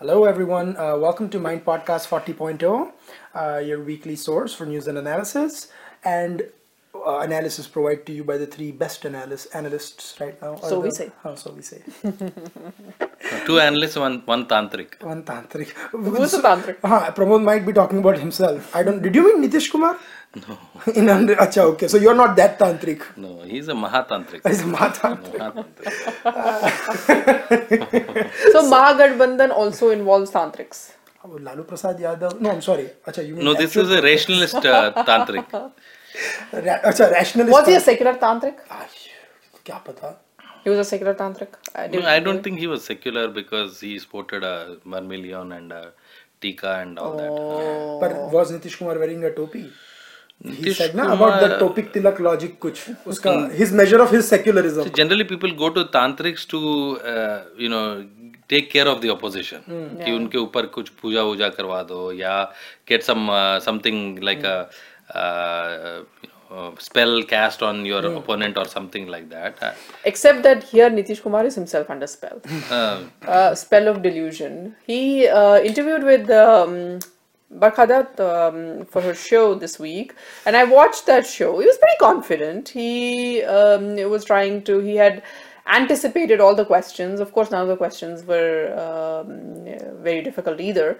Hello, everyone. Uh, welcome to Mind Podcast 40.0, uh, your weekly source for news and analysis. And uh, analysis provided to you by the three best analysts analysts right now. So we the- say. Oh, so we say. Two analysts, one one tantric. One tantric. Who's the tantric? Uh, Pramod might be talking about himself. I don't. Did you mean Nitish Kumar? No. In under, acha, okay. So you're not that tantric. No, he's a mahatantric. He's a Mata. Mahatantric. So Mahagathbandhan also involves tantrics. Oh, Lalu Prasad Yadav. No, I'm sorry. Acha, you mean No, this is a rationalist uh, tantric. Rationalist. Was he a secular tantric? Ay, क्या पता? He was a secular tantric. I, No, I don't think he was secular because he sported a vermilion and a tika and all oh. that. Uh, But was Nitish Kumar wearing a topi? He said na about the topic tilak logic kuch. Uska, his measure of his secularism. So generally, people go to tantrics to, uh, you know, take care of the opposition. कि उनके ऊपर कुछ पूजा वूजा करवा दो या get some uh, something like a uh, you know, spell cast on your opponent or something like that. Uh, Except that here Nitish Kumar is himself under spell. uh, uh, spell of delusion. He uh, interviewed with um, Barkha Dutt um, for her show this week, and I watched that show. He was pretty confident. He um, was trying to. He had anticipated all the questions. Of course, none of the questions were um, very difficult either.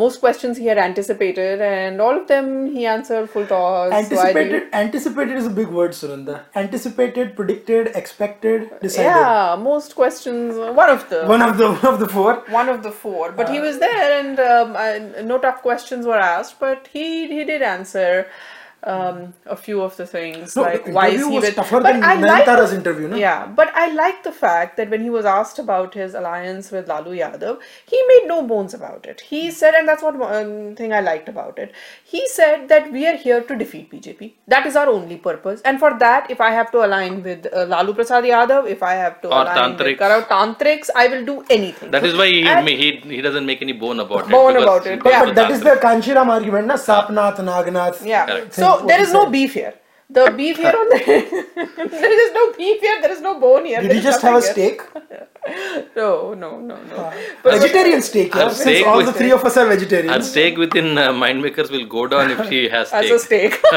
Most questions he had anticipated, and all of them he answered full toss. So Anticipated, anticipated is a big word, Sunanda. Anticipated, predicted, expected, decided. yeah, most questions. One of the One of the one of the four. one of the four but he was there and um, I, no tough questions were asked but he he did answer um, a few of the things No, like the why is interview he was with tougher but than I like the- interview, no? yeah but I like the fact that when he was asked about his alliance with Lalu Yadav he made no bones about it he said and that's what one thing I liked about it he said that we are here to defeat BJP that is our only purpose and for that if I have to align with uh, Lalu Prasad Yadav if I have to Or align with tantrics. Karav tantrics I will do anything that is why he, And- he he doesn't make any bone about it. Bone about it, goes yeah. to But that is tantric. the Kanshi Ram argument, na? Sapnath, Nagnath. Yeah. Correct. So Think there what is he no beef here. The beef here on the there is no beef here. There is no bone here. Did there he is just have a here. steak? No, no, no, no. But Vegetarian steak, yeah? Since steak all the three of us are Her vegetarians. steak within uh, Mindmakers will go down if she has steak. as a steak. steak.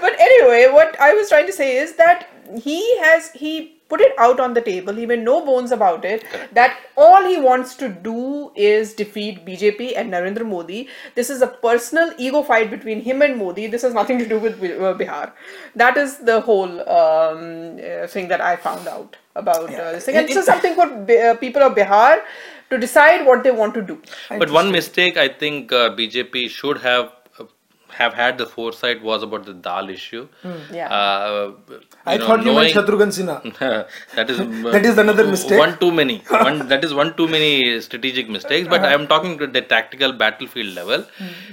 but anyway, what I was trying to say is that he has he put it out on the table. He made no bones about it. That all he wants to do is defeat BJP and Narendra Modi. This is a personal ego fight between him and Modi. This has nothing to do with uh, Bihar. That is the whole um, uh, thing that I found out about uh, this thing. And this is something for Bi- uh, people of Bihar to decide what they want to do. But one mistake I think uh, BJP should have have had the foresight was about the dal issue. yeah. Uh, I know, thought you meant knowing- Shatrughan Sinha. that is That is another mistake. One too many. One that is one too many strategic mistakes. But I am talking to the tactical battlefield level,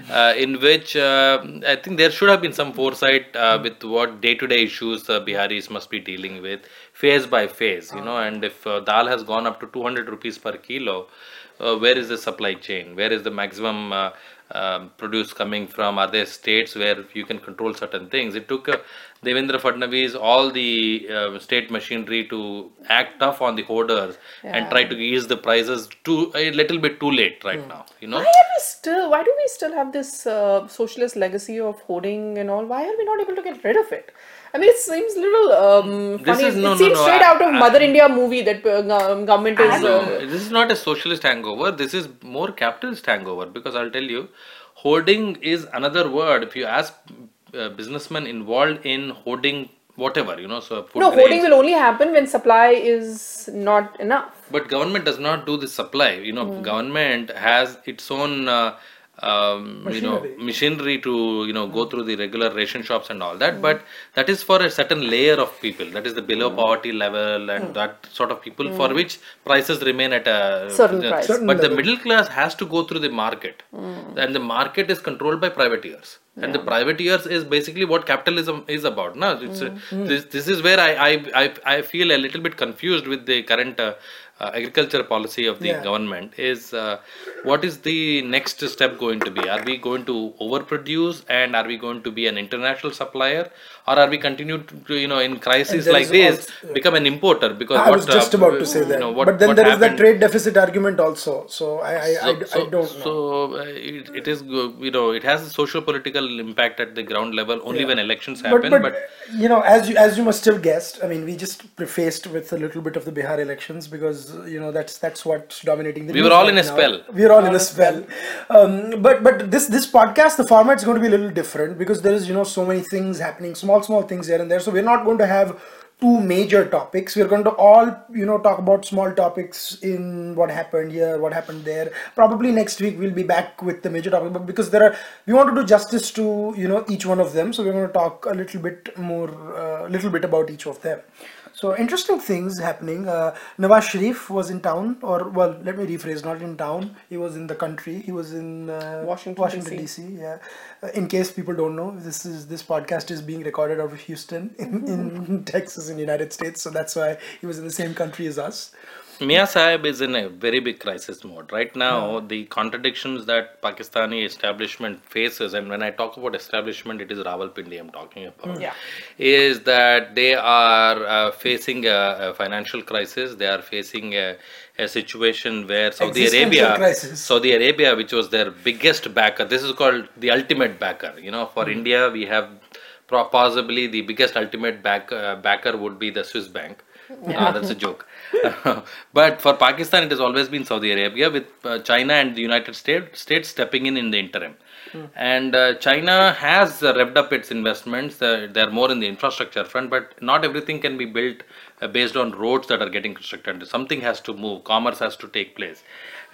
uh, in which uh, I think there should have been some foresight uh, with what day-to-day issues uh, Biharis must be dealing with, phase by phase. You know, and if uh, dal has gone up to 200 rupees per kilo, uh, where is the supply chain? Where is the maximum? Um, produce coming from other states where you can control certain things. It took uh, Devendra Fadnavis all the uh, state machinery to act tough on the hoarders and try to ease the prices too a little bit too late right now. You know, Why are we still? Why do we still have this uh, socialist legacy of hoarding and all? Why are we not able to get rid of it? I mean, it seems a little um, This funny. is- no, it no, seems no, straight I- out of I- Mother India movie that uh, government is. No, Uh, this is not a socialist hangover. This is more capitalist hangover because I'll tell you, hoarding is another word. If you ask uh, businessmen involved in hoarding whatever, you know, so no, hoarding will only happen when supply is not enough. But government does not do the supply. You know, Hmm. government has its own, uh, um, you know, machinery to you know go through the regular ration shops and all Hmm. that. But that is for a certain layer of people. That is the below poverty level and that sort of people for which prices remain at a Hmm. Certain price. Certain But the middle class has to go through the market, and the market is controlled by privateers. and the privateers is basically what capitalism is about now this, this is where I, I i i feel a little bit confused with the current uh, uh, agriculture policy of the Yeah. government is uh, what is the next step going to be are we going to overproduce and are we going to be an international supplier or are we continue to, you know in crisis like this also- become an importer because I what, was just uh, about to say you that. know, what, but then there is the trade deficit argument also. So I I, I, so, I don't know. So uh, it, it is you know it has a socio-political impact at the ground level only when elections but, happen. but, But, you know, as you as you must have guessed, I mean, we just prefaced with a little bit of the Bihar elections because you know that's that's what's dominating the. We were all right in a now. spell. We were all in a spell. Um, but but this this podcast, the format is going to be a little different because there is you know so many things happening, small small things here and there. So we're not going to have two major topics. We're going to all you know talk about small topics in what happened here, what happened there. Probably next week we'll be back with the major topic, but because there are we want to do justice to you know each one of them, so we're going to talk a little bit more, a uh, little bit about each of them. So interesting things happening. Uh, Nawaz Sharif was in town, or well, let me rephrase, not in town. He was in the country. He was in uh, Washington, Washington DC. Yeah. Uh, in case people don't know, this is this podcast is being recorded out of Houston in, in Texas in the United States. So that's why he was in the same country as us. Mia Sahib is in a very big crisis mode right now. The contradictions that Pakistani establishment faces, and when I talk about establishment, it is Rawalpindi I'm talking about. Yeah. Is that they are uh, facing a, a financial crisis? They are facing a, a situation where Saudi Arabia, crisis. Saudi Arabia, which was their biggest backer, this is called the ultimate backer. You know, for India, we have pro- possibly the biggest ultimate back, uh, backer would be the Swiss bank. Uh, that's a joke. but for Pakistan, it has always been Saudi Arabia, with uh, China and the United States, States stepping in in the interim. And uh, China has uh, revved up its investments. Uh, they're more in the infrastructure front, but not everything can be built uh, based on roads that are getting constructed. Something has to move. Commerce has to take place.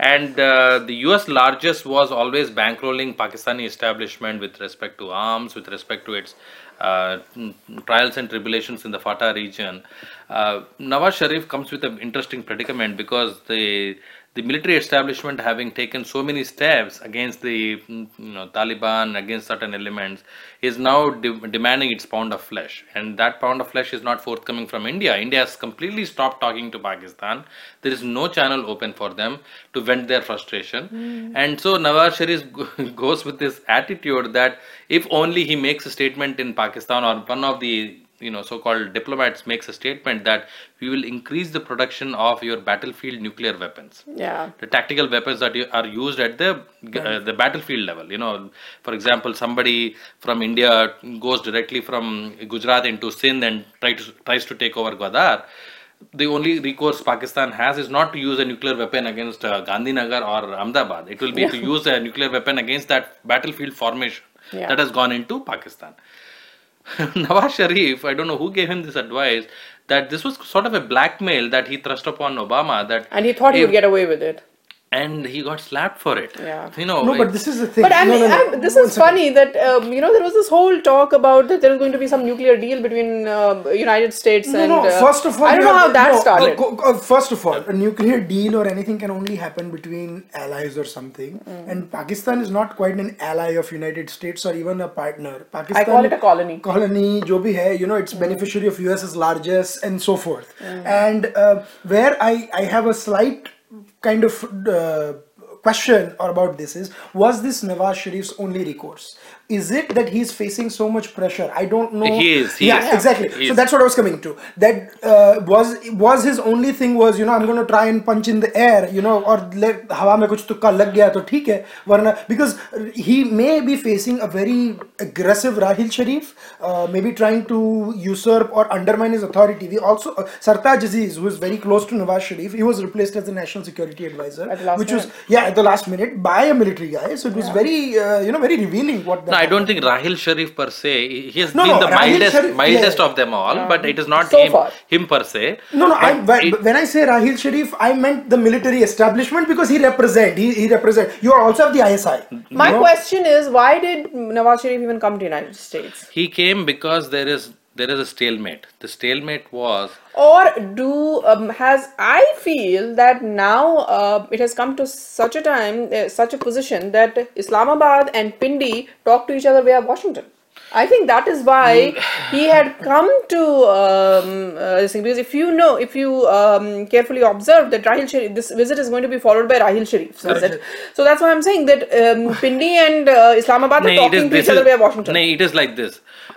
And uh, the US largest was always bankrolling Pakistani establishment with respect to arms, with respect to its uh, trials and tribulations in the FATA region. Uh, Nawaz Sharif comes with an interesting predicament because the the military establishment having taken so many steps against the mm, you know, Taliban, against certain elements, is now de- demanding its pound of flesh. And that pound of flesh is not forthcoming from India. India has completely stopped talking to Pakistan. There is no channel open for them to vent their frustration. And so Nawaz Sharif goes with this attitude that if only he makes a statement in Pakistan or one of the you know so-called diplomats makes a statement that we will increase the production of your battlefield nuclear weapons. Yeah. the tactical weapons that you- are used at the uh, the battlefield level. You know for example somebody from india goes directly from gujarat into sindh and try to, tries to take over gwadar the only recourse pakistan has is not to use a nuclear weapon against uh, gandhinagar or ahmedabad. It will be to use a nuclear weapon against that battlefield formation Yeah. that has gone into pakistan Nawaz Sharif, I don't know who gave him this advice, that this was sort of a blackmail that he thrust upon Obama. That And he thought he would get away with it and he got slapped for it. Yeah. You know. No, but this is the thing. But I'm, no, no, no. I'm, this is funny that um, you know there was this whole talk about that there is going to be some nuclear deal between uh, United States and. No, uh, first of all, I don't know how that started. Go, go, uh, first of all, a nuclear deal or anything can only happen between allies or something, mm. and Pakistan is not quite an ally of United States or even a partner. Pakistan. I call it a colony. Colony, jo bhi hai, you know, it's mm. beneficiary of US's largesse and so forth. Mm. And uh, where I I have a slight kind of. Uh, question or about this is was this Nawaz Sharif's only recourse is it that he's facing so much pressure i don't know He is, he yeah is. exactly He so is. that's what I was coming to. That uh, was was his only thing was you know I'm going to try and punch in the air you know और ले- हवा में कुछ तुक्का लग गया तो ठीक है वरना because he may be facing a very aggressive Rahil Sharif uh, maybe trying to usurp or undermine his authority. We also uh, Sartaj Aziz who is very close to Nawaz Sharif he was replaced as the national security advisor At the last which was minute. yeah at the last minute by a military guy so it was very uh, you know very revealing what that no, I don't think Rahil Sharif per se. He he has No, been no, the Rahil mildest, Sharif- mildest yeah. of them all, but it is not So him, far. him per se. No, no. I, when, it- when I say Rahil Sharif, I meant the military establishment because he represent. He, he represent. You also have the ISI. My you know? question is, why did Nawaz Sharif even come to United States? he came because there is there is a stalemate. The stalemate was. Or do um, has I feel that now uh, it has come to such a time, uh, such a position that Islamabad and Pindi talk to each other via Washington. I think that is why mm. he had come to um, uh, because if you know, if you um, carefully observe that Rahil Sharif, this visit is going to be followed by Rahil Sharif. visit. So that's why I'm saying that um, Pindi and uh, Islamabad are nee, talking is, to each is, other via Washington. Nee, it is like this.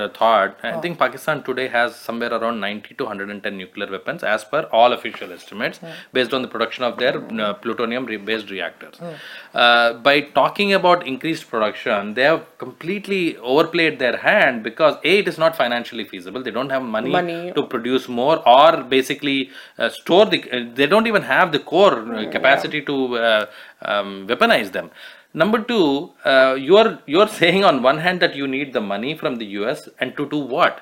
uh, thought i think pakistan today has somewhere around 90 to 110 nuclear weapons as per all official estimates based on the production of their uh, plutonium re- based reactors. Uh, by talking about increased production they have completely overplayed their hand because a it is not financially feasible. They don't have money, Money. to produce more or basically uh, store the uh, they don't even have the core uh, capacity to uh, um, weaponize them number two uh, you're you're saying on one hand that you need the money from the us and to do what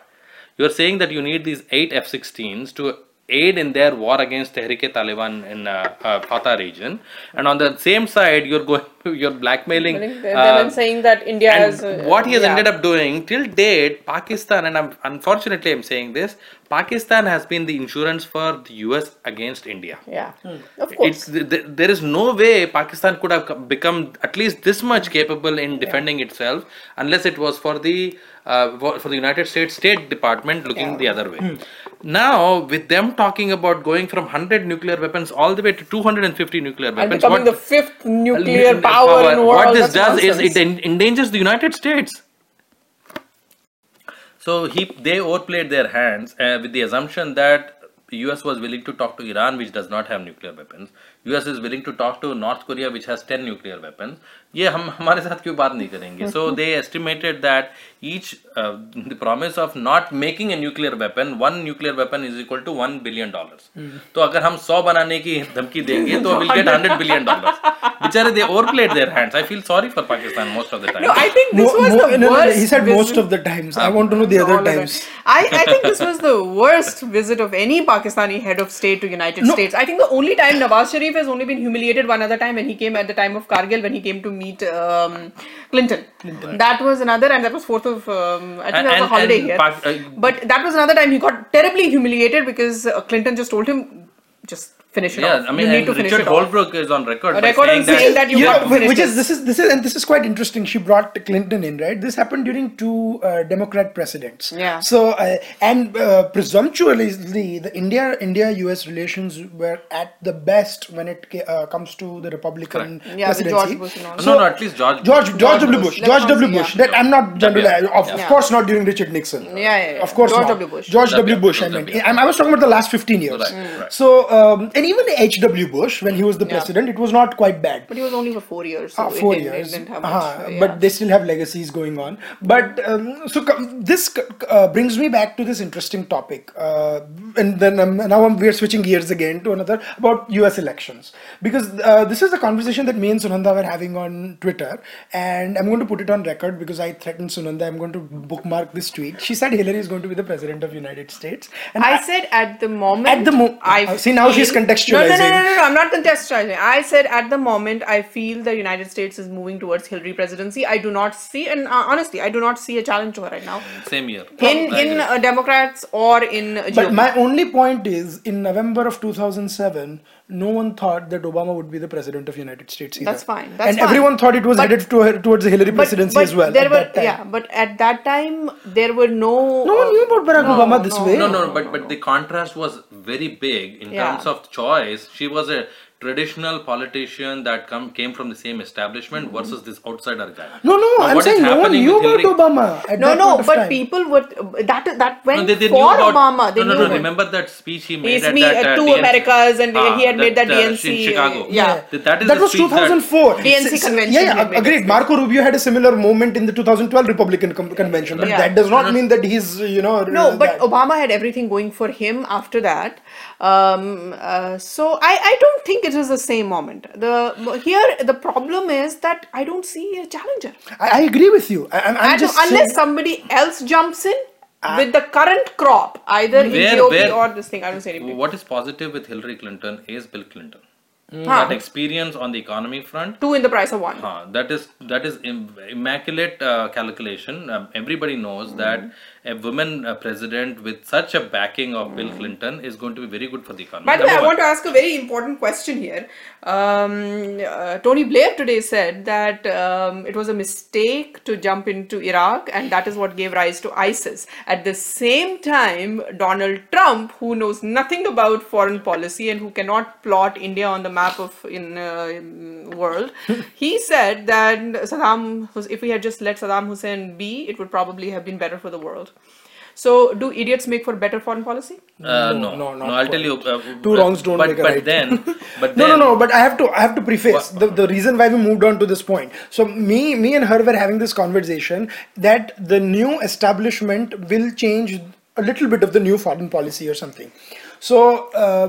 you're saying that you need these eight f-16s to aid in their war against Tehrik-e-Taliban in uh, uh, FATA region and on the same side you're going you're blackmailing uh, they've saying that India and has. uh, what he has yeah. ended up doing till date, Pakistan, and I'm unfortunately I'm saying this, Pakistan has been the insurance for the US against India. Yeah, of course. It's th- th- there is no way Pakistan could have become at least this much capable in defending itself unless it was for the uh, for for the United States State Department looking the other way. Now with them talking about going from 100 nuclear weapons all the way to 250 nuclear and weapons, becoming what- the fifth nuclear N- power, in the world. What this that's does is it endangers the United States. So he they overplayed their hands uh, with the assumption that US was willing to talk to Iran, which does not have nuclear weapons. US is willing to talk to North Korea, which has 10 nuclear weapons. ये हम हमारे साथ क्यों बात नहीं करेंगे? So they estimated that each the promise of not making a nuclear weapon one nuclear weapon is equal to one billion dollar तो अगर हम सौ बनाने की धमकी देंगे तो will get hundred billion dollar बेचारे they overplayed their hands I feel sorry for Pakistan most of the time I think this was the worst he said most of the times I want to no the other times I I think this was the worst visit of any Pakistani head of state to United States I think the only time Nawaz Sharif has only been humiliated one other time when he came at the time of Kargil when meet um, Clinton. That was another, and that was fourth of um, I think And- that was a holiday here. Uh, but that was another time he got terribly humiliated because uh, Clinton just told him just finish it yeah, off. I mean, you need and to finish Richard it off. Is on record. A by record on saying that you You got know, to which is this. this is this is and this is quite interesting. She brought Clinton in, right? This happened during two uh, Democrat presidents. Yeah. So uh, and uh, presumptuously, the India India U.S. relations were at the best when it uh, comes to the Republican Yeah, with presidency. George Bush and all. no, no, at least George. George George, George W. Bush. Bush. Let's George not W. say, Bush. yeah. That I'm not generally of, of Yeah. course not during Richard Nixon. Yeah, yeah, yeah. Of course George not. W. Bush. George W. W. Bush. I mean, W. I, I was talking about the last 15 years. Right, right. So um, and even H. W. Bush when he was the Yeah. president, it was not quite bad. But he was only for four years. So Ah, four didn't, years, It didn't have much, Uh-huh, uh, yeah. but they still have legacies going on. But um, so this uh, brings me back to this interesting topic, uh, and then um, now I'm, we're switching gears again to another about U.S. elections because uh, this is a conversation that me and Sunanda were having on Twitter, and I'm going to put it on record because I threatened Sunanda. I'm going to bookmark this tweet. She said Hillary is going to be the president of United States, and I said at the moment. At the moment. I see, now she's feel- contextualizing. No, no, no, no, no, I'm not contextualizing. I said at the moment I feel the United States is moving towards Hillary presidency. I do not see, and uh, honestly, I do not see a challenge to her right now. Same year. In in uh, Democrats or in But my only point is, in November of 2007, no one thought that Obama would be the president of United States either. That's fine, that's and fine. everyone thought it was But- headed to, towards the Hillary But- presidency but as well. There were yeah, but at that time there were no. No one knew about Barack no, Obama this no, way. No, no, but but the contrast was very big in Yeah. terms of choice. She was a traditional politician that come came from the same establishment versus this outsider guy. No, no, Now, I'm saying no one happening knew with about Obama. At No, that no, point of but time. people would that that went No, they, they for knew about, Obama. They no, no, knew no. Remember that speech he made He's at me, that uh, two DNC Americas and Ah, he had made that uh, DNC. in Chicago. Yeah. That, that is that was speech that- 2004. DNC S- s- convention Yeah, he yeah, agreed. Marco Rubio had a similar moment in the 2012 Republican com- convention, but Yeah. that does not mean that he's, you know. No, but. Obama had everything going for him after that. Um, uh, so I, I don't think it is the same moment. The here the problem is that I don't see a challenger. I, I agree with you. I, I'm, I'm just unless saying- somebody else jumps in uh, with the current crop, either in Where- GOP where- or this thing. I don't see anything. What is positive with Hillary Clinton is Bill Clinton. Huh. That experience on the economy front Two in the price of one. Uh, that is that is Im- immaculate uh, calculation. Um, everybody knows that a woman uh, president with such a backing of Bill Clinton is going to be very good for the economy. By the way, I Number want to ask a very important question here. Um, uh, Tony Blair today said that um, it was a mistake to jump into Iraq, and that is what gave rise to ISIS. At the same time, Donald Trump, who knows nothing about foreign policy and who cannot plot India on the map of in uh, in world, he said that Saddam, Hus- if we had just let Saddam Hussein be, it would probably have been better for the world. So, do idiots make for better foreign policy? Uh, No, no, no, no, I'll tell you. Uh, Two wrongs don't but, make a but right. then, but no, then, no, no. But I have to, I have to preface the, the reason why we moved on to this point. So me, me and her were having this conversation that the new establishment will change a little bit of the new foreign policy or something. So uh,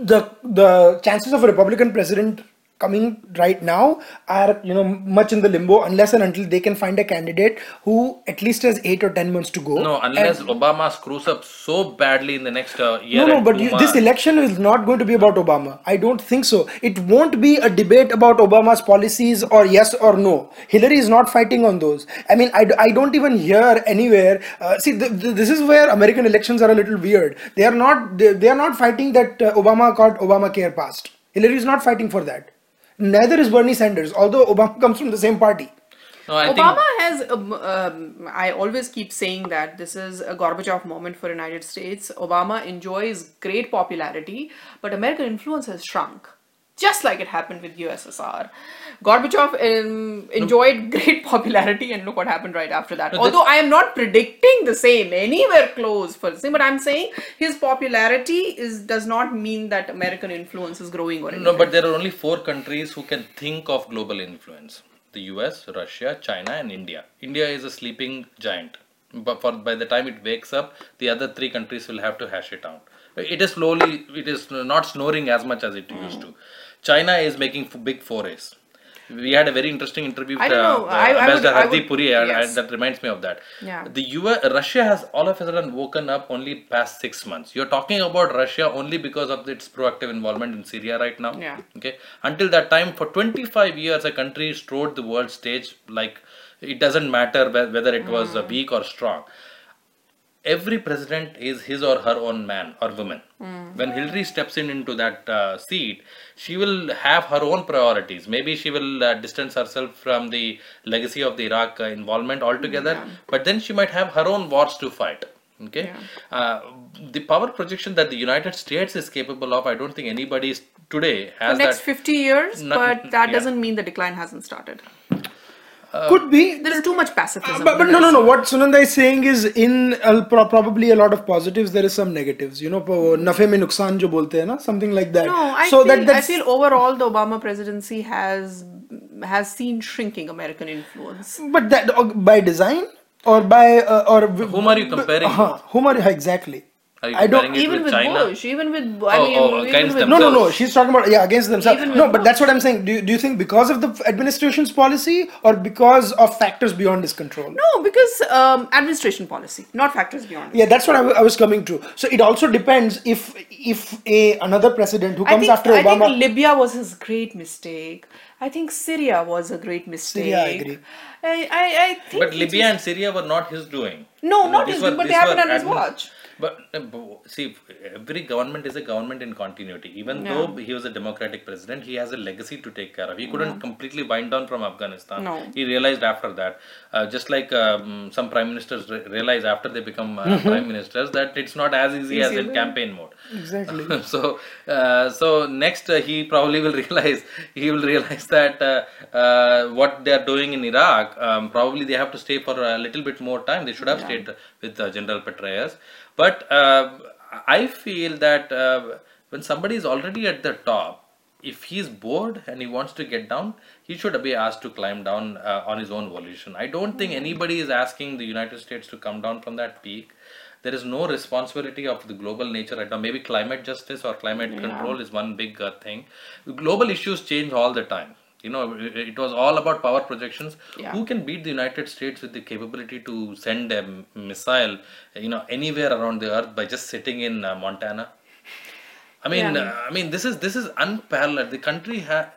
the the chances of a Republican president coming right now are you know much in the limbo unless and until they can find a candidate who at least has eight or ten months to go. No, unless Obama screws up so badly in the next uh, year. No, no, but you, this election is not going to be about Obama. I don't think so. It won't be a debate about Obama's policies or yes or no. Hillary is not fighting on those. I mean, I, I don't even hear anywhere. Uh, see, th- th- this is where American elections are a little weird. They are not. They, they are not fighting that uh, Obama got Obamacare passed. Hillary is not fighting for that. Neither is Bernie Sanders, although Obama comes from the same party. No, I Obama think has, um, um, I always keep saying that this is a Gorbachev moment for United States. Obama enjoys great popularity, but American influence has shrunk, just like it happened with USSR. Gorbachev um, enjoyed great popularity, and look what happened right after that. No, Although I am not predicting the same anywhere close for the same, but I'm saying his popularity is does not mean that American influence is growing or anything. no, but there are only four countries who can think of global influence: the U.S., Russia, China, and India. India is a sleeping giant. But for by the time it wakes up, the other three countries will have to hash it out. It is slowly. It is not snoring as much as it used to. China is making f- big forays. We had a very interesting interview with uh, I- would- Ambassador I Hardeep Puri, and- yes. that reminds me of that. Yeah. The US, Russia has all of a sudden woken up only past six months. You're talking about Russia only because of its proactive involvement in Syria right now. Yeah. Okay. Until that time, for 25 years, a country strode the world stage like it doesn't matter whether it was uh, weak or strong. Every president is his or her own man or woman. When Hillary steps in into that uh, seat, she will have her own priorities. Maybe she will uh, distance herself from the legacy of the Iraq uh, involvement altogether, but then she might have her own wars to fight. Okay, uh, the power projection that the United States is capable of, I don't think anybody is today has next that. 50 years, No- but that yeah. doesn't mean the decline hasn't started. Could be. There is too much pacifism. But, but no, no, no. What Sunanda is saying is in uh, pro- probably a lot of positives. There is some negatives. You know, po- nafe mein nuksan jo bolte hai na, something like that. No, I so feel, that that's, I feel overall the Obama presidency has has seen shrinking American influence. But that uh, by design or by uh, or Whom are you comparing Uh-huh. Whom are you exactly? Are you I don't Even with China? Bush, even with I Oh, mean, oh, even against with. No, no, no. She's talking about yeah against themselves. Even No, with but that's what I'm saying. Do you, do you think because of the administration's policy or because of factors beyond his control? no, because um, administration policy, not factors beyond. Yeah, that's what I, w- I was coming to. So it also depends if if a another president who comes think, after I Obama. think Libya was his great mistake. I think Syria was a great mistake. Syria, I agree. I, I, I think But Libya is- and Syria were not his doing. No, not his were- doing, but they happened were on his watch. But uh, b- see, every government is a government in continuity. Even though he was a democratic president, he has a legacy to take care of. He couldn't completely wind down from Afghanistan. No. He realized after that, uh, just like um, some prime ministers re- realize after they become uh, prime ministers, that it's not as easy, as in campaign mode. Exactly. so uh, so next uh, he probably will realize he will realize that uh, uh, what they are doing in Iraq um, probably they have to stay for a little bit more time they should have stayed with uh, General Petraeus but uh, I feel that uh, when somebody is already at the top if he's bored and he wants to get down he should be asked to climb down uh, on his own volition I don't think anybody is asking the United States to come down from that peak there is no responsibility of the global nature right now. Maybe climate justice or climate control is one big uh, thing. Global issues change all the time. You know, it, was all about power projections. Yeah. Who can beat the United States with the capability to send a missile, you know, anywhere around the earth by just sitting in uh, Montana? I mean, Yeah. uh, I mean, this is this is unparalleled. The country ha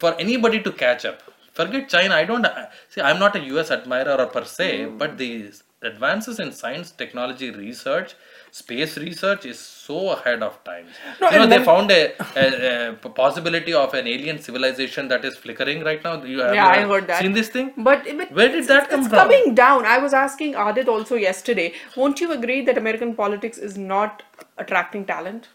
for anybody to catch up. Forget China. I don't uh, see. I'm not a U.S. admirer or per se, Mm. but the advances in science, technology, research, space research is so ahead of times. No, you know, they then- found a possibility of an alien civilization that is flickering right now. You have Yeah, you I heard that. Seen this thing? But, but Where did that come it's from? coming down. I was asking Aadit also yesterday. Won't you agree that American politics is not attracting talent?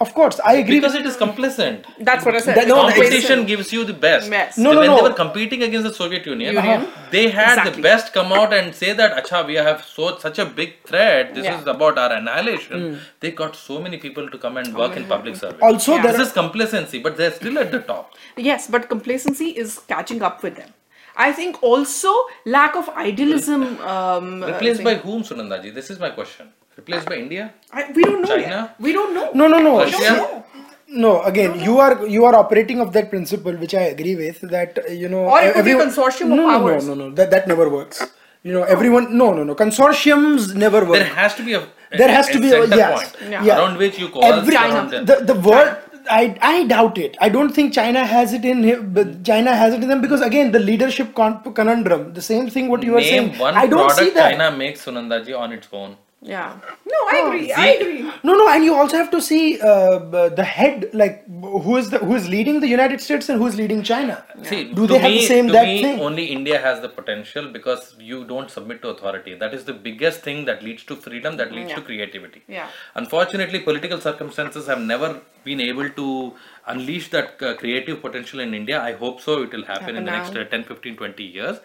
Of course, I agree. Because with it is complacent. That's what I said. That- no, the competition complacent. gives you the best. Yes. No, When no, they were competing against the Soviet Union, Union. they had Exactly. the best come out and say that, Acha, we have so such a big threat. This Yeah. is about our annihilation. They got so many people to come and work in public service. Also, Yeah. there this are is complacency, but they're still at the top. Yes, but complacency is catching up with them. I think also lack of idealism. Um, uh, Replaced by whom, Sunandaji? This is my question. Replaced by India? I, we don't know. China? Yet. We don't know. no, no, no. Russia? See, No, again, you are you are operating of that principle, which I agree with. That uh, you know, Or it could be a everyone- consortium no, of no, powers. No, no, no, that that never works. You know, everyone. No, no, no. Consortiums never work. There has to be a, There has to be a- yes. point Yeah. Yeah. around which you call Every, around them. the the world. I, I doubt it. I don't think China has it in him, but China has it in them because again the leadership con- conundrum. The same thing what you were Name saying. one I don't product see that. China makes, Sunandaji, on its own. Yeah. No, I agree. I agree. No, no, and you also have to see uh, the head, like who is the who is leading the United States and who is leading China. See, Do to they have me, the same to that me, thing? only India has the potential because you don't submit to authority. That is the biggest thing that leads to freedom, that leads to creativity. Yeah. Unfortunately, political circumstances have never been able to unleash that uh, creative potential in India. I hope so. It will happen, in the Happen next uh, 10, 15, 20 years.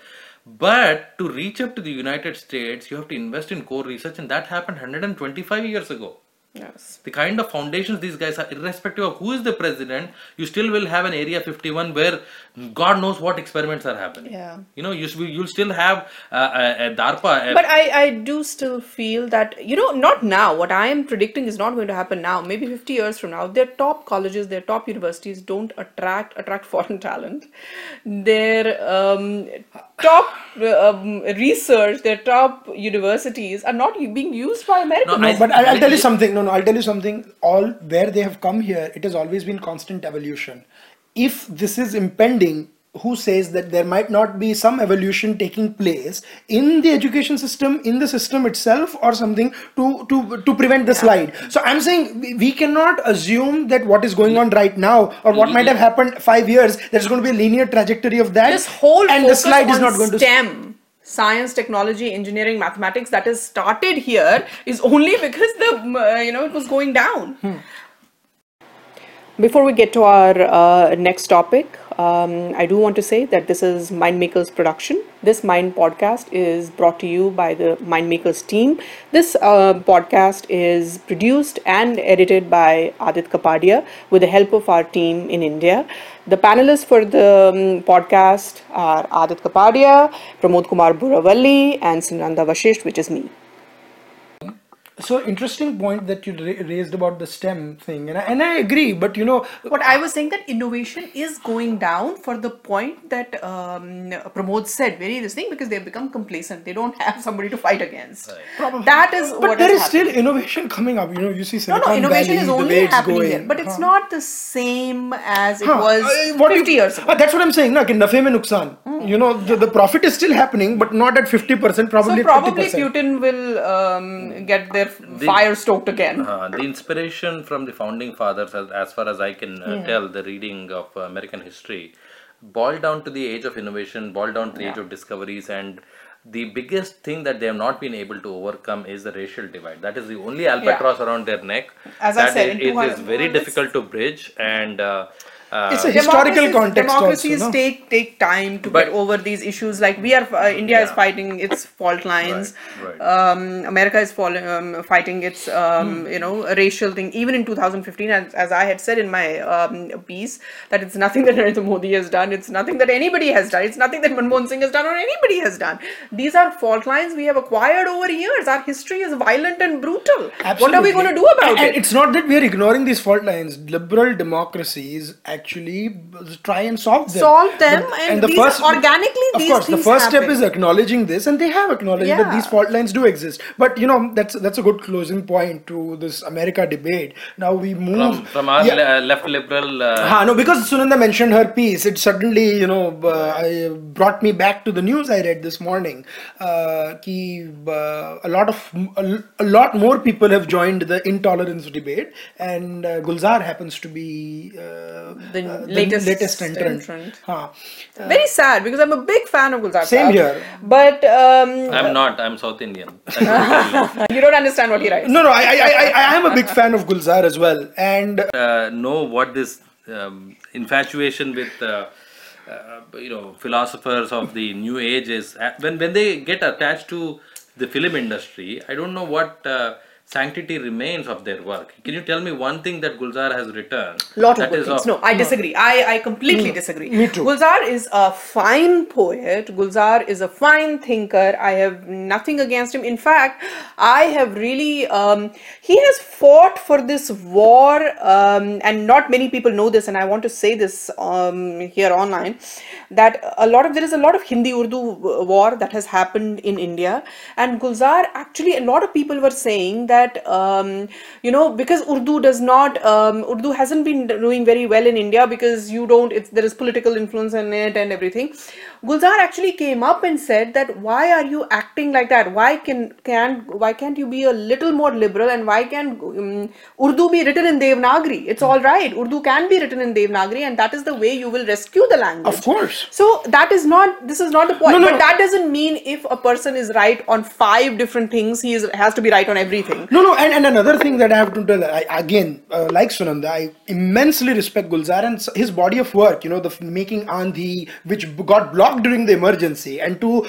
But to reach up to the United States, you have to invest in core research, and that happened 125 years ago Yes. the kind of foundations these guys are irrespective of who is the president you still will have an area 51 where god knows what experiments are happening Yeah. you know you, you'll still have uh, a, a darpa a- But I, I do still feel that, you know, not now. What I am predicting is not going to happen now. Maybe 50 years from now, their top colleges, their top universities don't attract attract foreign talent. Their um, top um, research, their top universities are not being used by America. No, I- But I'll, I'll tell you something. No, no, I'll tell you something. All where they have come here, it has always been constant evolution. If this is impending, who says that there might not be some evolution taking place in the education system, in the system itself, or something to to to prevent the slide? So I'm saying we, cannot assume that what is going on right now or what might have happened five years, there's going to be a linear trajectory of that, this whole and the slide on is not going to. STEM, science, technology, engineering, mathematics, that is started here is only because the uh, you know it was going down. Before we get to our uh, next topic, um, I do want to say that this is Mindmakers production. This Mind podcast is brought to you by the Mindmakers team. This uh, podcast is produced and edited by Aadit Kapadia with the help of our team in India. The panelists for the um, podcast are Aadit Kapadia, Pramod Kumar Buravali, and Sunanda Vashisht, which is me so interesting point that you raised about the stem thing and I, and I agree but you know what i was saying that innovation is going down for the point that um, pramod said very interesting because they've become complacent they don't have somebody to fight against right. that is but what there is, is still innovation coming up you know you see Silicon no no innovation Valley, is only happening going. here but it's huh. not the same as it huh. was uh, what 50 you, years ago uh, that's what i'm saying na, mein nuksan. Hmm. You know the, the, profit is still happening but not at 50% probably so probably 50%. putin will um, get their that fire stoked again. Uh, the inspiration from the founding fathers, as, as far as I can uh, Hmm. tell, the reading of uh, American history, boiled down to the age of innovation, boiled down to the age of discoveries, and the biggest thing that they have not been able to overcome is the racial divide. That is the only albatross around their neck. As I said, it- it is 200 very difficult to bridge, and uh, It's a historical context Democracies also, no? take take time to But- get over these issues. Like we are, uh, India is fighting its fault lines. right. Um, America is fall, um, fighting its, um, Hmm. you know, racial thing. Even in 2015, as, as I had said in my um, piece, that it's nothing that Narendra Modi has done. It's nothing that anybody has done. It's nothing that Manmohan Singh has done or anybody has done. These are fault lines we have acquired over years. Our history is violent and brutal. Absolutely. What are we going to do about and, it? And it's not that we are ignoring these fault lines. Liberal democracies actually try and solve them. Solve them, and the these- organically Of these course, the things first step is acknowledging this, and they have acknowledged that these fault lines do exist. But you know, that's that's a good closing point to this America debate. Now we move from, from our Yeah. le- left liberal. Uh, Ha, no, because Sunanda mentioned her piece, it suddenly, you know, uh, I, brought me back to the news I read this morning. Uh, ki, uh, a lot of a, a lot more people have joined the intolerance debate, and uh, Gulzar happens to be uh, The uh, latest latest entrant. entrant. Ha. Very sad because I'm a big fan of Gulzar. Same Saab. here. But um, I'm not. I'm South Indian. you don't understand what he writes. No, no, I, I, I, I am a big fan of Gulzar as well, and uh, know what this um, infatuation with uh, uh, you know philosophers of the new age is Uh, when when they get attached to the film industry i don't know what uh, sanctity remains of their work can you tell me one thing that gulzar has written lot of that good is things. of- No, I disagree. I, I completely disagree. me too. Gulzar is a fine poet. Gulzar is a fine thinker. I have nothing against him. In fact, I have really um, he has fought for this war, um, and not many people know this. And I want to say this um, here online that a lot of there is a lot of Hindi Urdu war that has happened in India, and Gulzar actually a lot of people were saying that um, you know because Urdu does not um, Urdu hasn't been doing very well in India because you don't it's there is political influence in it and everything. Gulzar actually came up and said that why are you acting like that? Why can can why can't you be a little more liberal and why can um, Urdu be written in Devanagari? It's all right. Urdu can be written in Devanagari and that is the way you will rescue the language. Of course. So that is not this is not the point. No, no, but no. that doesn't mean if a person is right on five different things, he is has to be right on everything. No, no, and, and another thing that I have to tell, I, again, uh, like Sunanda, I immensely respect Gulzar and his body of work, you know, the making Aandhi, which got blocked during the emergency, and to,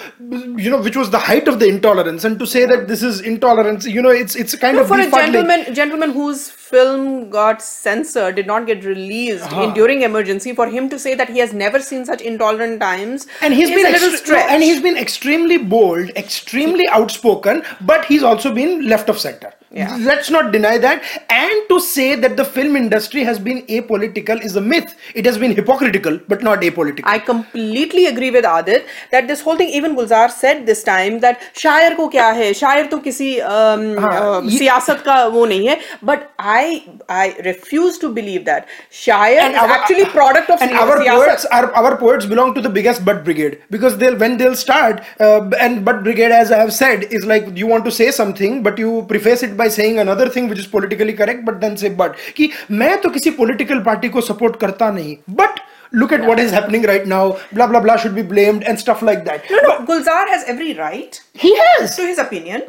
you know, which was the height of the intolerance, and to say that this is intolerance, you know, it's it's kind No, of for a gentleman gentleman whose film got censored, did not get released in during emergency, for him to say that he has never seen such intolerant times, and he's been a little extre- no, and he's been extremely bold, extremely outspoken, but he's also been left of center yeah. Let's not deny that. And to say that the film industry has been apolitical is a myth. It has been hypocritical, but not apolitical. I completely agree with Aadit that this whole thing, even Gulzar said this time that शायर to kisi है to kisi, किसी siyasat ka wo nahi hai. But I, I refuse to believe that shayar and is our, actually product of and our poets our, our poets belong to the biggest butt brigade because they'll when they'll start uh, and butt brigade as I have said is like you want to say something but you preface it by saying another thing which is politically correct but then say but कि मैं तो किसी political party को support करता नहीं but look at what is happening right now blah blah blah should be blamed and stuff like that no no Gulzar has every right he has to his opinion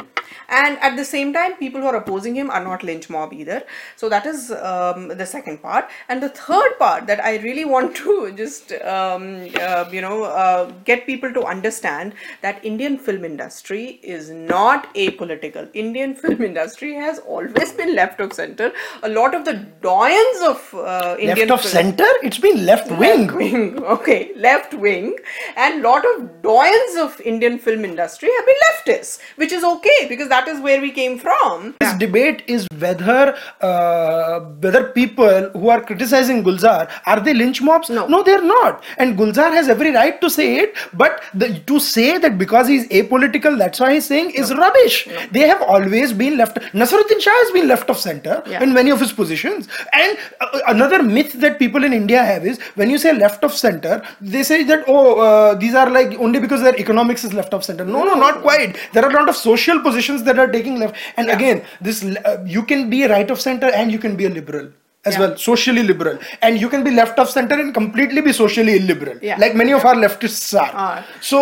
and at the same time people who are opposing him are not lynch mob either. So that is um, the second part. And the third part that i really want to just um, uh, you know uh, get people to understand that indian film industry is not apolitical. Indian film industry has always been left of center. A lot of the doyens of uh, indian left of film- center? It's been left wing. Left wing, okay, left wing, and lot of doyens of Indian film industry have been leftists, which is okay because that is where we came from. This debate is whether uh, whether people who are criticizing Gulzar are they lynch mobs? No. no, they're not. And Gulzar has every right to say it. But the, to say that because he's apolitical, that's why he's saying is rubbish. They have always been left. Naseeruddin Shah has been left of center Yeah. in many of his positions. And uh, another myth that people in India have is when you say left of center, they say that oh uh, these are like only because their economics is left of center. No, no, not quite. There are a lot of social positions that are taking left. And again, this uh, you can be a right of center and you can be a liberal as Yeah. well, socially liberal, and you can be left of center and completely be socially illiberal, Yeah. like many of our leftists are. Are. So,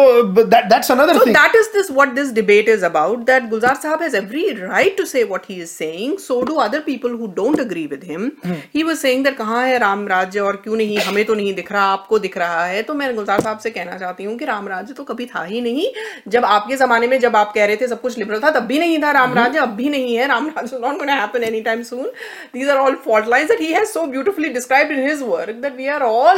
that that's another So thing. that is this what this debate is about. That Gulzar Sahab has every right to say what he is saying. So do other people who don't agree with him. hmm. He was saying that कहाँ है राम राज्य और क्यों नहीं हमें तो नहीं दिख रहा आपको दिख रहा है तो मैं गुलजार साहब से कहना चाहती हूँ कि राम राज्य तो कभी था ही नहीं जब आपके जमाने में जब आप कह रहे थे सब कुछ लिबरल था तब भी नहीं था राम राज्य अब भी नहीं है Ram Rajya not gonna happen any time soon these are all fault lines that he has so beautifully described in his work that we are all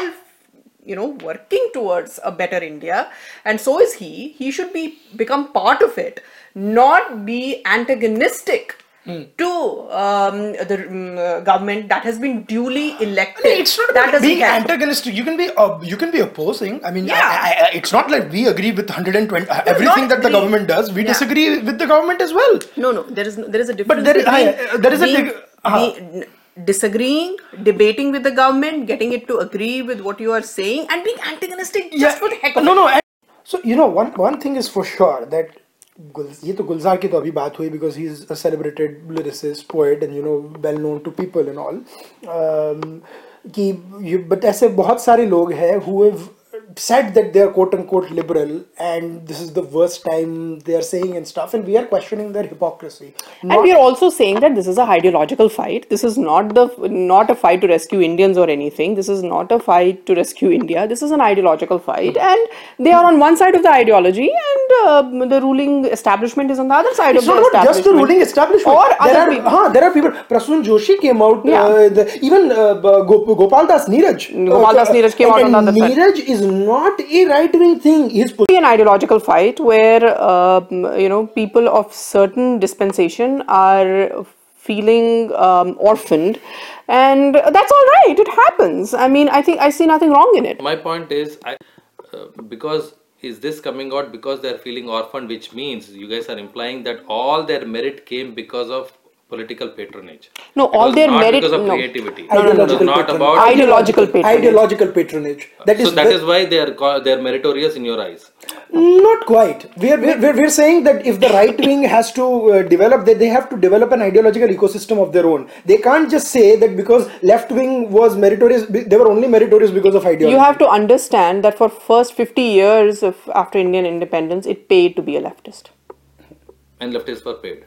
you know working towards a better india and so is he he should be become part of it not be antagonistic Mm. to um, the um, government that has been duly elected. I mean, it's not that being antagonistic. You can be uh, you can be opposing. I mean, yeah. I, I, it's not like we agree with 120 uh, everything that agree. the government does. We yeah. disagree with the government as well. No, no, there is there is a difference. But there is there is a uh-huh. Disagreeing debating with the government getting it to agree with what you are saying and being antagonistic just for the heck of no it no I- so you know one one thing is for sure that ये तो गुलजार की तो अभी बात हुई because he is a celebrated lyricist poet and you know well known to people and all um, कि but ऐसे बहुत सारे लोग हैं who have said that they are quote unquote liberal and this is the worst time they are saying and stuff and we are questioning their hypocrisy And we are also saying that this is a ideological fight. This is not the not a fight to rescue Indians or anything. This is not a fight to rescue India. This is an ideological fight, and they are on one side of the ideology, and uh, the ruling establishment is on the other side It's of not the about just the ruling establishment. Or there other are, people. Huh, there are people. Prasun Joshi came out. Yeah. Uh, the, even uh, Gop- Gopal Das Neeraj. Gopal Das Neeraj came out on the other side. Neeraj is not a right wing thing. He's be an ideological fight where um, you know people of certain dispensation are feeling um, orphaned and that's all right. It happens. I mean i think i see nothing wrong in it. My point is, I, uh, because is this coming out because they're feeling orphaned, which means you guys are implying that all their merit came because of political patronage. No, It all was their not merit- because of no. creativity. No, no, no, It was no. not patronage. about. Ideological patronage. Ideological patronage. That is so that the- is why they are co- they are meritorious in your eyes. Not quite. We are, we're, we're, we're saying that if the right wing has to uh, develop, that they have to develop an ideological ecosystem of their own. They can't just say that because left wing was meritorious, they were only meritorious because of ideology. you have to understand that for first 50 years of after indian independence it paid to be a leftist And leftists were paid.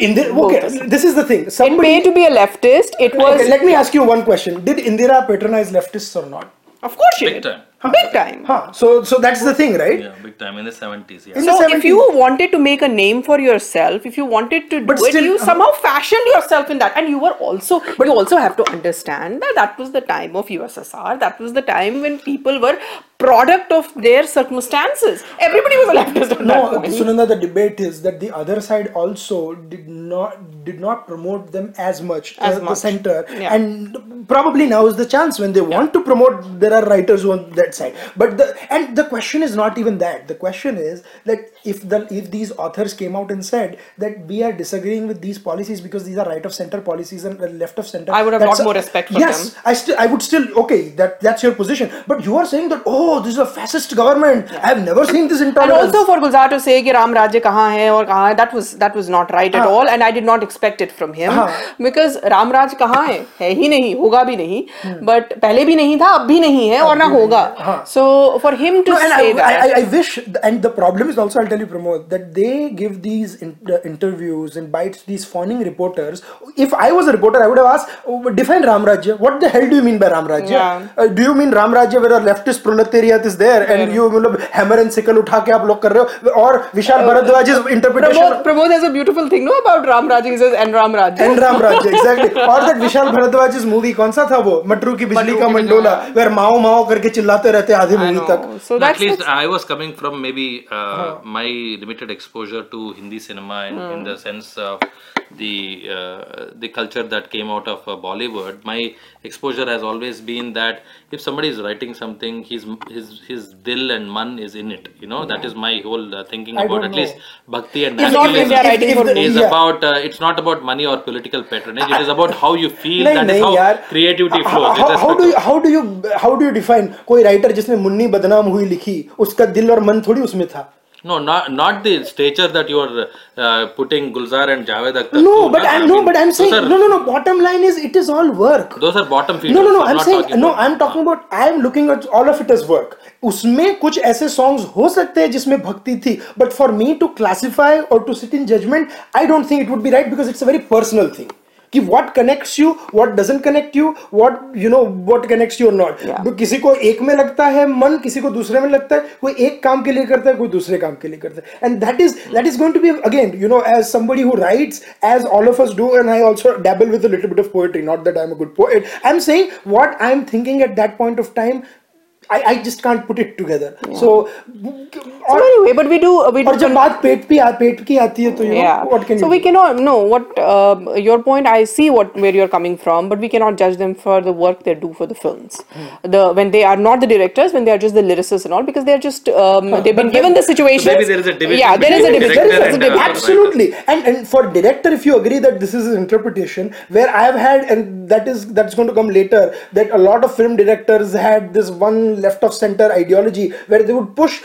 In the, okay, this is the thing. it Somebody, paid to be a leftist it was okay, let me ask you one question. Did Indira patronize leftists or not? of course she Big did time. big time Huh. So, so that's the thing, right? Yeah, big time in the seventies. Yeah. In So the if you wanted to make a name for yourself, if you wanted to do But it, still, you uh, somehow fashioned yourself in that, and you were also. But you also have to understand that that was the time of USSR. That was the time when people were product of their circumstances. Everybody was a leftist that No, point. Sunanda, the debate is that the other side also did not did not promote them as much As the, the center, Yeah. and probably now is the chance when they want to promote. There are writers on that side, but the and the question is not even that. The question is that if the if these authors came out and said that we are disagreeing with these policies because these are right of center policies and uh, left of center, I would have that's lot more respect for yes, them. I still I would still okay that that's your position, but you are saying that oh this is a fascist government. I have never seen this and intolerance. also for Gulzar to say कि राम राज्य कहाँ है और कहाँ है that was that was not right at हाँ. all and I did not expect it from him हाँ. because Ram राज कहाँ है है ही नहीं होगा भी नहीं but पहले भी नहीं था अब भी नहीं है और ना भी नहीं होगा है, हाँ. so for him to No, and say I, that I, I, I wish, and the problem is also, I'll tell you, Pramod, that they give these in, uh, interviews and bites these fawning reporters. If I was a reporter, I would have asked, oh, define Ram Rajya. What the hell do you mean by Ram Rajya? Yeah. Uh, do you mean Ram Rajya where a leftist proletariat नजरियात is there and you मतलब hammer and sickle उठा के आप लोग कर रहे हो। और Vishal Bhardwaj is interpretation Pramod has a beautiful thing no about Ram is and Ram Rajya and Ram Rajya exactly और that Vishal Bhardwaj is movie कौन सा था वो? मटरू की बिजली का मंडोला वेयर माओ माओ करके चिल्लाते रहते आधे मूवी तक। So that is I was coming from maybe my limited exposure to Hindi cinema in mm. in the sense the uh, the culture that came out of uh, Bollywood. My exposure has always been that if somebody is writing something, his his his dil and man is in it. You know that is my whole uh, thinking I about don't at least know. bhakti and If not nationalism India writing if for the- me. is yeah. about uh, it's not about money or political patronage. It is about how you feel. नहीं that is नहीं how यार creativity How- flows. how, how do you how do you how do you define कोई writer जिसने मुन्नी बदनाम हुई लिखी उसका दिल और मन थोड़ी उसमें था No, not not the stature that you are uh, putting Gulzar and Javed Akhtar. No, but? I'm no, but I'm saying are, no, no, no. Bottom line is it is all work. Those are bottom feeders. No, no, no. I'm saying no. I'm talking about. I'm looking at all of it as work. उसमें कुछ ऐसे songs हो सकते हैं जिसमें भक्ति थी but for me to classify or to sit in judgment I don't think it would be right because it's a very personal thing कि what connects you what doesn't connect you what you know what connects you or not Yeah. तो किसी को एक में लगता है मन किसी को दूसरे में लगता है कोई एक काम के लिए करता है कोई दूसरे काम के लिए करता है and that is that is going to be again you know as somebody who writes as all of us do and I also dabble with a little bit of poetry not that I'm a good poet I'm saying what I'm thinking at that point of time I, I just can't put it together so So anyway, but we do we do और जब बात पेट पे आ पेट की आती है तो you know yeah what can so you we do? cannot no what um, your point i see what where you're coming from but we cannot judge them for the work they do for the films Hmm. the when they are not the directors when they are just the lyricists and all because they're just um, they've been but given then- the situation maybe there is a division yeah there is a between division director there is a and, uh, division. absolutely and and for director if you agree that this is his interpretation where i have had and that is that's going to come later that a lot of film directors had this one left of center ideology where they would push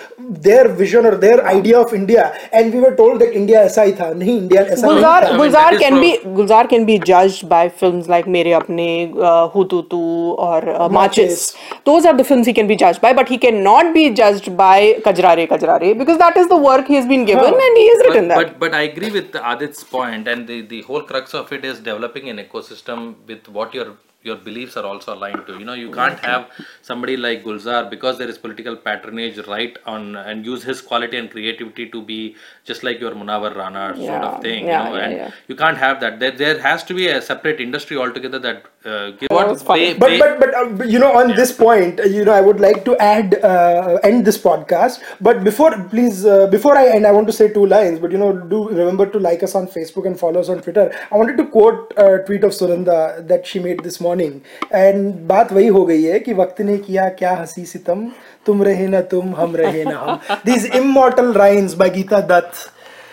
their vision or their idea of india and we were told that india aisa hi tha nahi india aisa nahi Gulzar, tha. I mean, Gulzar can from- be Gulzar can be judged by films like Mere Apne, uh, Hututu, or uh, Machis. Those are the films he can be judged by, but he cannot be judged by Kajrare Kajrare because that is the work he has been given Huh. and he has written but, that. but but I agree with Aadit's point, and the, the whole crux of it is developing an ecosystem with what your your beliefs are also aligned to. You know, you can't have somebody like Gulzar because there is political patronage right on and use his quality and creativity to be just like your Munawar Rana sort of thing. yeah, you know, yeah, and yeah. you can't have that. There, there has to be a separate industry altogether that uh, give That was funny. pay- but pay- but but uh, you know on this point uh, you know i would like to add uh, end this podcast but before please uh, before i end i want to say two lines but you know do remember to like us on facebook and follow us on twitter i wanted to quote a tweet of Sunanda that she made this morning and बात वही हो गई है कि वक्त ने किया क्या हसी सितम। तुम रहे ना तुम हम रहे ना हम। This immortal राइन्स by Geeta Dutt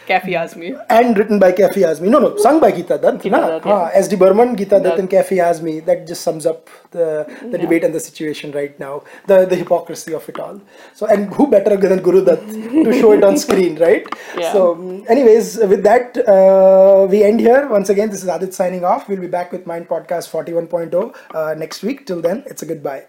Kaifi Azmi. and written by Kaifi Azmi. No, no, sung by Geeta Dutt. Geeta? Dutt, yeah. हाँ, S.D. Burman, Geeta Dutt, and Kaifi Azmi. That just sums up the, the debate and the situation right now. The the hypocrisy of it all. So, and who better than Guru Dutt to show it on screen, right? Yeah. So, anyways, with that, uh, we end here. Once again, this is Aadit signing off. We'll be back with Mind Podcast 41.0 uh, next week. Till then, it's a goodbye.